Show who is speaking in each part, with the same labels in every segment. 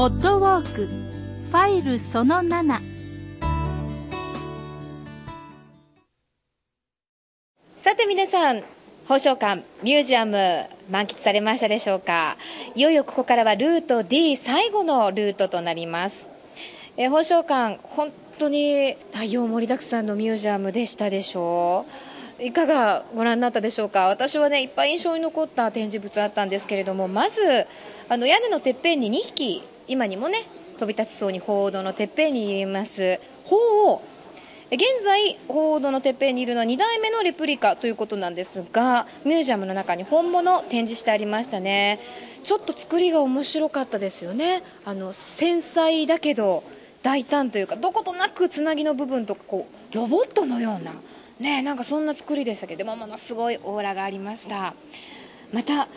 Speaker 1: ポッドウォーク。ファイルその7
Speaker 2: さて皆さん宝生館ミュージアム満喫されましたでしょうか？いよいよここからはルート D 最後のルートとなります。え宝生館本当に大量盛りだくさんのミュージアムでしたでしょう？いかがご覧になったでしょうか？私はねいっぱい印象に残った展示物あったんですけれどもまずあの屋根のてっぺんに2匹今にもね飛び立ちそうに鳳凰堂のてっぺんにいます。鳳凰現在、鳳凰堂のてっぺんにいるのは2代目のレプリカということなんですがミュージアムの中に本物展示してありましたね。ちょっと作りが面白かったですよね。あの繊細だけど大胆というかどことなくつなぎの部分とかこうロボットのようなねなんかそんな作りでしたけどもものすごいオーラがありました。また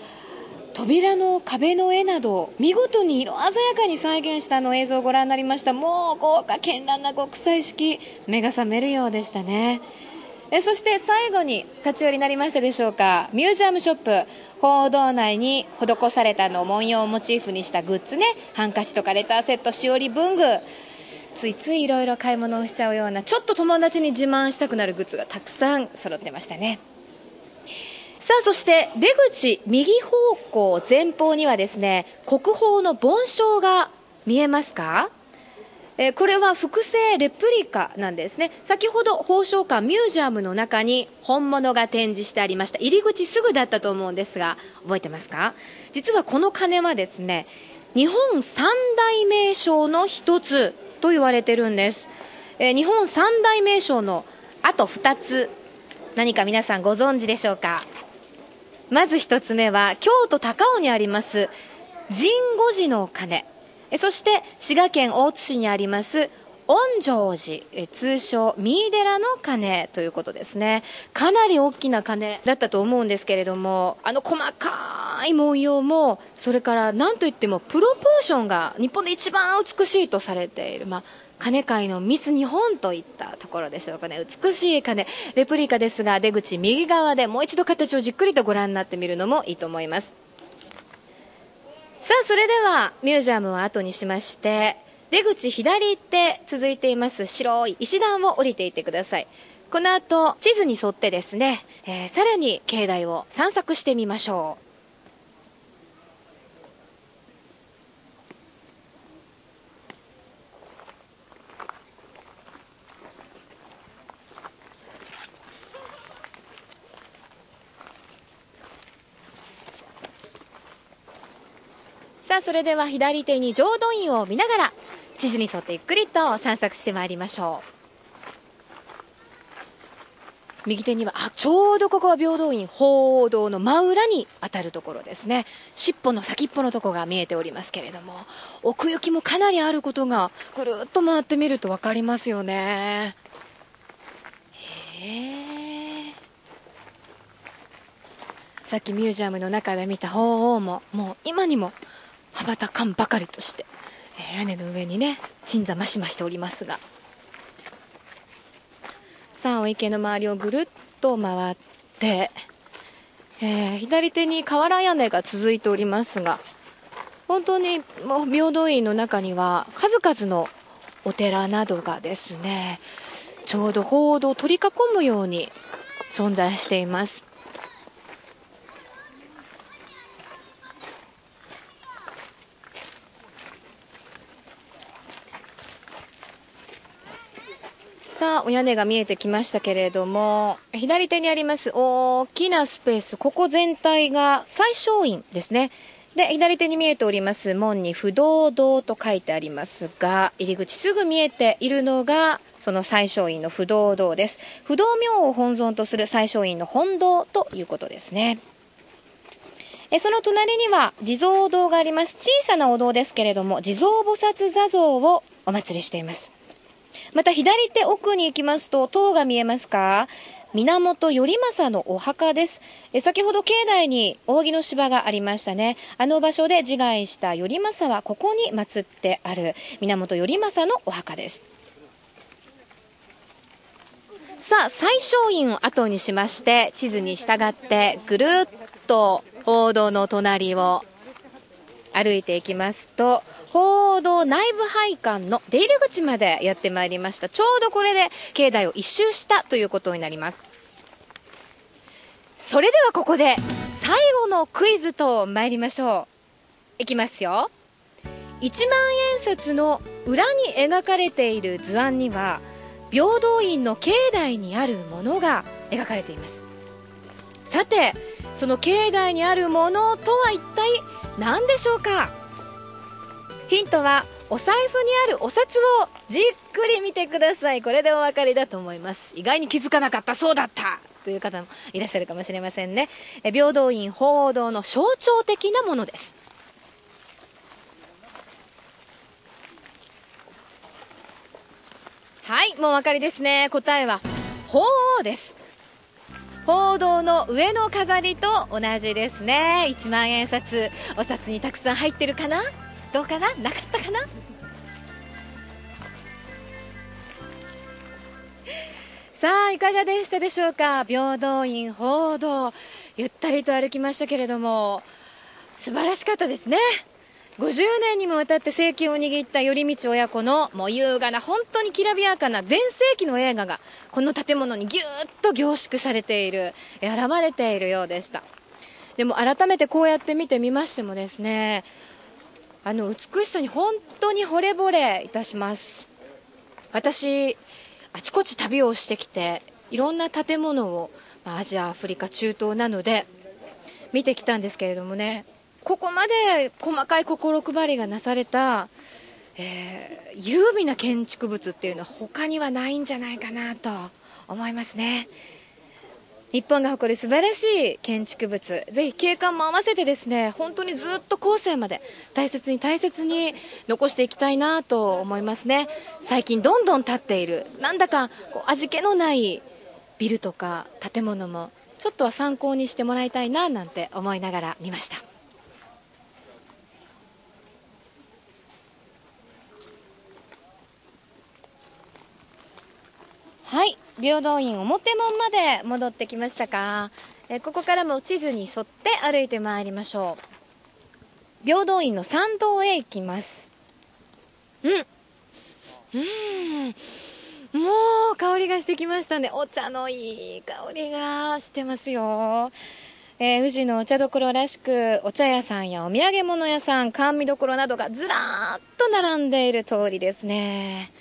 Speaker 2: 扉の壁の絵など見事に色鮮やかに再現したの映像をご覧になりました。もう豪華絢爛な国際式目が覚めるようでしたね。えそして最後に立ち寄りになりましたでしょうか。ミュージアムショップ報道内に施されたの文様をモチーフにしたグッズね。ハンカチとかレターセットしおり文具。ついついいろいろ買い物をしちゃうようなちょっと友達に自慢したくなるグッズがたくさん揃ってましたね。さあそして出口右方向前方にはですね国宝の梵鐘が見えますか？えこれは複製レプリカなんですね。先ほど宝生館ミュージアムの中に本物が展示してありました。入り口すぐだったと思うんですが覚えてますか？実はこの鐘はですね日本三大名称の一つと言われてるんです、え日本三大名称のあと2つ。何か皆さんご存知でしょうか？まず一つ目は京都高尾にあります神護寺の鐘。そして滋賀県大津市にあります御城寺通称三井寺の鐘ということですね。かなり大きな鐘だったと思うんですけれどもあの細かい文様もそれから何といってもプロポーションが日本で一番美しいとされている、まあ、鐘界のミス日本といったところでしょうかね。美しい鐘レプリカですが出口右側でもう一度形をじっくりとご覧になってみるのもいいと思います。さあそれではミュージアムを後にしまして出口左行って続いています。白い石段を降りていってください。この後地図に沿ってですね、えーさらに境内を散策してみましょう。さあそれでは左手に浄土院を見ながら地図に沿ってゆっくりと散策してまいりましょう。右手にはあちょうどここは平等院鳳凰堂の真裏に当たるところですね。尻尾の先っぽのとこが見えておりますけれども奥行きもかなりあることがぐるっと回ってみると分かりますよね。さっきミュージアムの中で見た鳳凰ももう今にも羽ばたかんばかりとして、えー屋根の上にね鎮座ましましておりますが。さあお池の周りをぐるっと回って、えー左手に瓦屋根が続いておりますが本当にもう平等院の中には数々のお寺などがですねちょうど鳳凰堂を取り囲むように存在しています。さあお屋根が見えてきましたけれども左手にあります大きなスペースここ全体が最小院ですね。で左手に見えております門に不動堂と書いてありますが入り口すぐ見えているのがその最小院の不動堂です。不動明を本尊とする最小院の本堂ということですね。えその隣には地蔵堂があります。小さなお堂ですけれども地蔵菩薩座像をお祭りしています。また左手奥に行きますと塔が見えますか？源頼政のお墓です。え先ほど境内に扇の芝がありましたね。あの場所で自害した頼政はここに祀ってある。源頼政のお墓です。さあ最小院を後にしまして地図に従ってぐるっと報道の隣を歩いていきますと、報道内部配管の出入り口までやってまいりました。ちょうどこれで境内を一周したということになります。それではここで最後のクイズと参りましょう。いきますよ。1万円札の裏に描かれている図案には、平等院の境内にあるものが描かれています。さて、その境内にあるものとは一体何でしょうか？ヒントはお財布にあるお札をじっくり見てください。これでお分かりだと思います。意外に気づかなかったそうだった。という方もいらっしゃるかもしれませんね。平等院鳳凰堂の象徴的なものです。はいもう分かりですね。答えは鳳凰です。報道の上の飾りと同じですね。1万円札お札にたくさん入ってるかな？どうかな？なかったかな？さあいかがでしたでしょうか？平等院報道。ゆったりと歩きましたけれども素晴らしかったですね。50年にもわたって政権を握った頼道親子のもう優雅な本当にきらびやかな全盛期の映画がこの建物にぎゅっと凝縮されている現れているようでした。でも改めてこうやって見てみましてもですねあの美しさに本当に惚れ惚れいたします。私あちこち旅をしてきていろんな建物をアジアアフリカ中東なので見てきたんですけれどもねここまで細かい心配りがなされた、えー、優美な建築物っていうのは他にはないんじゃないかなと思いますね。日本が誇る素晴らしい建築物、ぜひ景観も合わせてですね、本当にずっと後世まで大切に大切に残していきたいなと思いますね。最近どんどん建っている、なんだかこう味気のないビルとか建物もちょっとは参考にしてもらいたいななんて思いながら見ました。はい。平等院表門まで戻ってきましたか、えここからも地図に沿って歩いてまいりましょう。平等院の参道へ行きます。うん。うん。もう香りがしてきましたね。お茶のいい香りがしてますよ。えー、宇治のお茶どころらしくお茶屋さんやお土産物屋さん甘味どころなどがずらーっと並んでいる通りですね。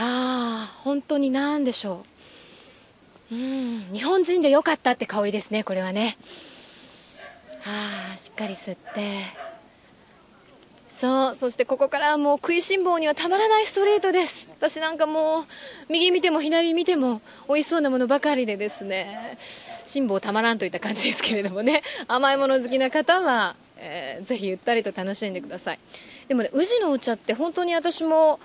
Speaker 2: ああ本当に何でしょう。うん日本人でよかったって香りですねこれはね。ああしっかり吸って。そうそしてここからはもう食いしん坊にはたまらないストリートです。私なんかもう右見ても左見ても美味しそうなものばかりでですね。辛抱たまらんといった感じですけれどもね。甘いもの好きな方は、えー、ぜひゆったりと楽しんでください。でもね宇治のお茶って本当に私も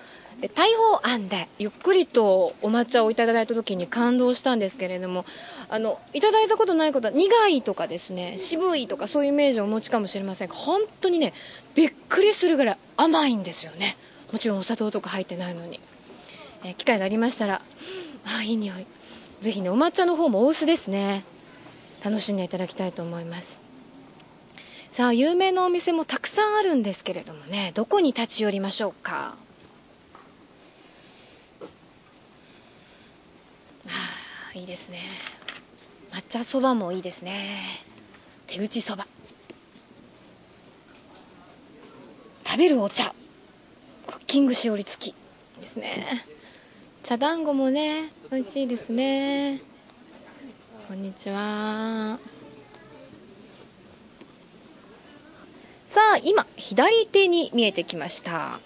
Speaker 2: 大砲庵でゆっくりとお抹茶をいただいた時に感動したんですけれどもあのいただいたことないことは苦いとかですね渋いとかそういうイメージをお持ちかもしれませんが本当にねびっくりするぐらい甘いんですよね。もちろんお砂糖とか入ってないのに、えー、機会がありましたらあいい匂い。ぜひねお抹茶の方もお薄ですね。楽しんでいただきたいと思います。さあ有名なお店もたくさんあるんですけれどもねどこに立ち寄りましょうか？あいいですね。抹茶そばもいいですね。手打ちそば。食べるお茶。クッキングしおり付きですね。茶団子もね美味しいですね。こんにちは。さあ今左手に見えてきました。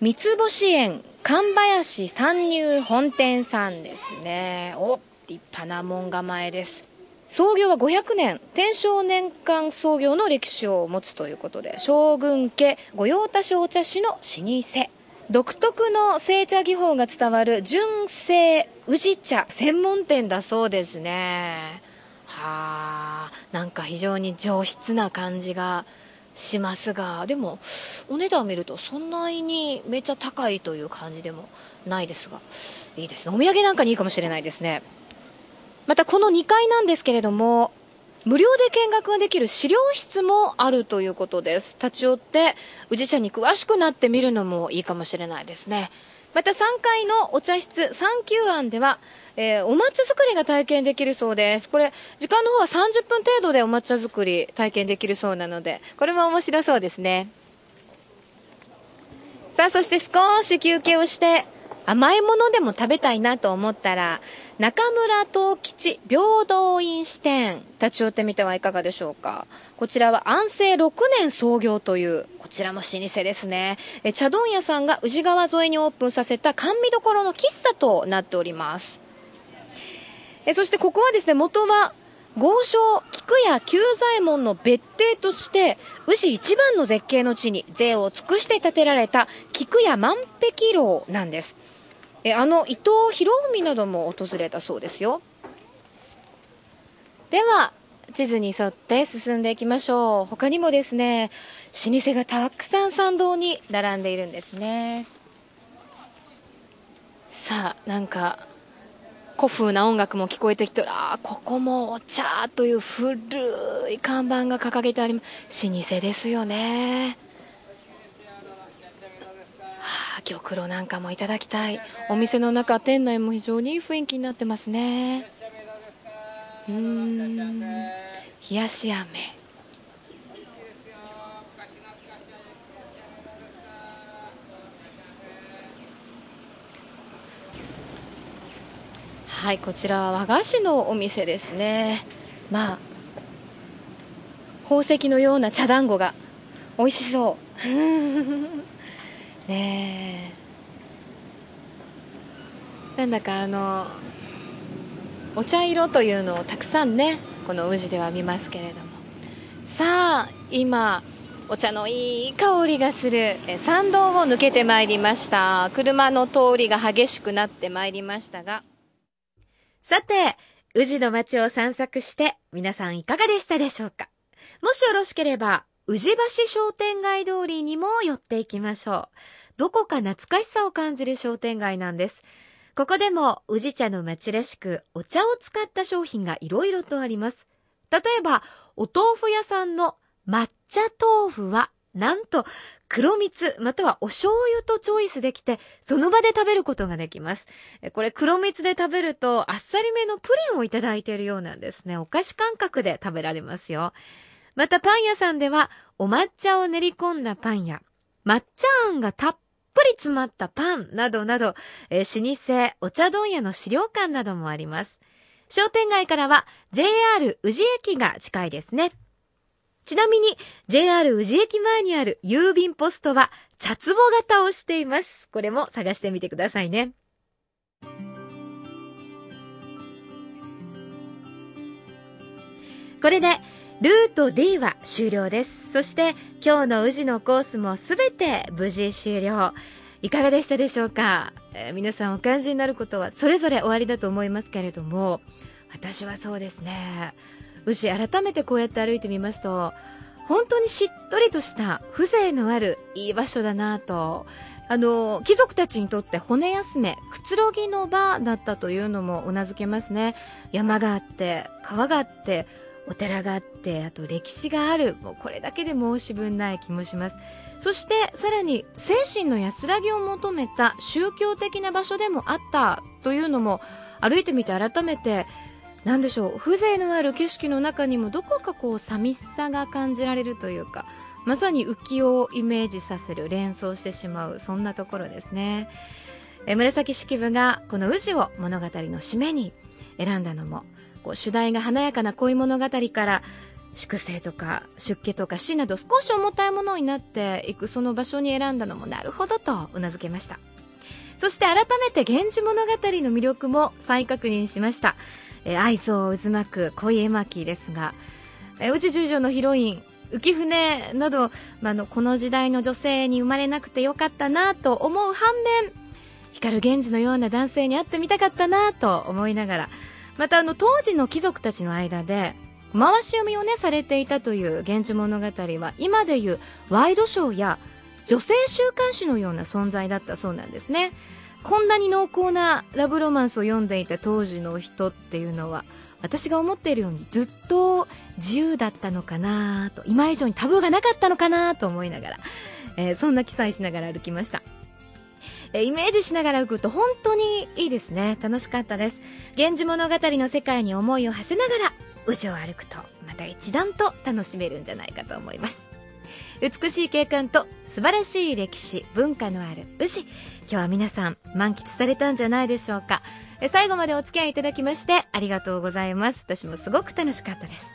Speaker 2: 三つ星園神林参入本店さんですね。お立派な門構えです。創業は500年。天正年間創業の歴史を持つということで将軍家御用達お茶師の老舗。独特の製茶技法が伝わる純正宇治茶専門店だそうですね。はあなんか非常に上質な感じがしますがでもお値段を見るとそんなにめっちゃ高いという感じでもないですがいいですね。お土産なんかにいいかもしれないですね。またこの2階なんですけれども無料で見学ができる資料室もあるということです。立ち寄って宇治茶に詳しくなってみるのもいいかもしれないですね。また3階のお茶室三休庵では、えー、お抹茶作りが体験できるそうです。これ時間の方は30分程度でお抹茶作り体験できるそうなのでこれも面白そうですね。さあそして少し休憩をして甘いものでも食べたいなと思ったら中村東吉平等院支店。立ち寄ってみてはいかがでしょうか。こちらは安政6年創業というこちらも老舗ですね。え茶問屋さんが宇治川沿いにオープンさせた甘味どころの喫茶となっております。えそしてここはですね元は豪商菊屋久左衛門の別邸として宇治一番の絶景の地に税を尽くして建てられた菊屋万壁楼なんです。えあの伊藤博文なども訪れたそうですよ。では地図に沿って進んでいきましょう。他にもですね老舗がたくさん参道に並んでいるんですね。さあなんか古風な音楽も聞こえてきたらここもお茶という古い看板が掲げてあります。老舗ですよね。玉露なんかもいただきたい。お店の中店内も非常にいい雰囲気になってますね。うん。冷やし飴。はいこちらは和菓子のお店ですね。まあ宝石のような茶団子が美味しそう。ね。なんだかあのお茶色というのをたくさんねこの宇治では見ますけれども。さあ今お茶のいい香りがする参道を抜けてまいりました。車の通りが激しくなってまいりましたが。さて宇治の街を散策して皆さんいかがでしたでしょうか？もしよろしければ宇治橋商店街通りにも寄っていきましょう。どこか懐かしさを感じる商店街なんです。ここでも宇治茶の町らしくお茶を使った商品がいろいろとあります。例えば、お豆腐屋さんの抹茶豆腐は、なんと黒蜜またはお醤油とチョイスできて、その場で食べることができます。これ黒蜜で食べるとあっさりめのプリンをいただいているようなんですね。お菓子感覚で食べられますよ。またパン屋さんでは、お抹茶を練り込んだパンや、抹茶あんがたっぷり詰まったパンなどなど、えー、老舗お茶問屋の資料館などもあります。商店街からは JR 宇治駅が近いですね。ちなみに JR 宇治駅前にある郵便ポストは茶壺型をしています。これも探してみてくださいね。これでルート D は終了です。そして今日の宇治のコースもすべて無事終了。いかがでしたでしょうか、えー、皆さんお感じになることはそれぞれ終わりだと思いますけれども、私はそうですね。宇治改めてこうやって歩いてみますと、本当にしっとりとした風情のあるいい場所だなと。あの、貴族たちにとって骨休め、くつろぎの場だったというのも頷けますね。山があって、川があって、お寺があってあと歴史がある。もうこれだけで申し分ない気もします。そしてさらに精神の安らぎを求めた宗教的な場所でもあったというのも歩いてみて改めて何でしょう風情のある景色の中にもどこかこう寂しさが感じられるというかまさに浮世をイメージさせる連想してしまうそんなところですね。え紫式部がこの宇治を物語の締めに選んだのもこう主題が華やかな恋物語から粛清とか出家とか死など少し重たいものになっていくその場所に選んだのもなるほどとうなずけました。そして改めて「源氏物語」の魅力も再確認しました、え愛想渦巻く恋絵巻ですが、え宇治十条のヒロイン浮舟など、まあのこの時代の女性に生まれなくてよかったなと思う反面光源氏のような男性に会ってみたかったなと思いながらまたあの当時の貴族たちの間で回し読みをねされていたという「源氏物語」は今でいうワイドショーや女性週刊誌のような存在だったそうなんですね。こんなに濃厚なラブロマンスを読んでいた当時の人っていうのは私が思っているようにずっと自由だったのかなと今以上にタブーがなかったのかなと思いながら、えー、そんな記載しながら歩きました。えイメージしながら歩くと本当にいいですね。楽しかったです。源氏物語の世界に思いを馳せながら宇治を歩くとまた一段と楽しめるんじゃないかと思います。美しい景観と素晴らしい歴史文化のある宇治今日は皆さん満喫されたんじゃないでしょうか。最後までお付き合いいただきましてありがとうございます。私もすごく楽しかったです。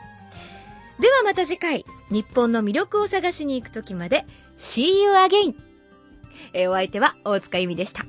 Speaker 2: ではまた次回日本の魅力を探しに行く時まで See you again! えお相手は大塚由美でした。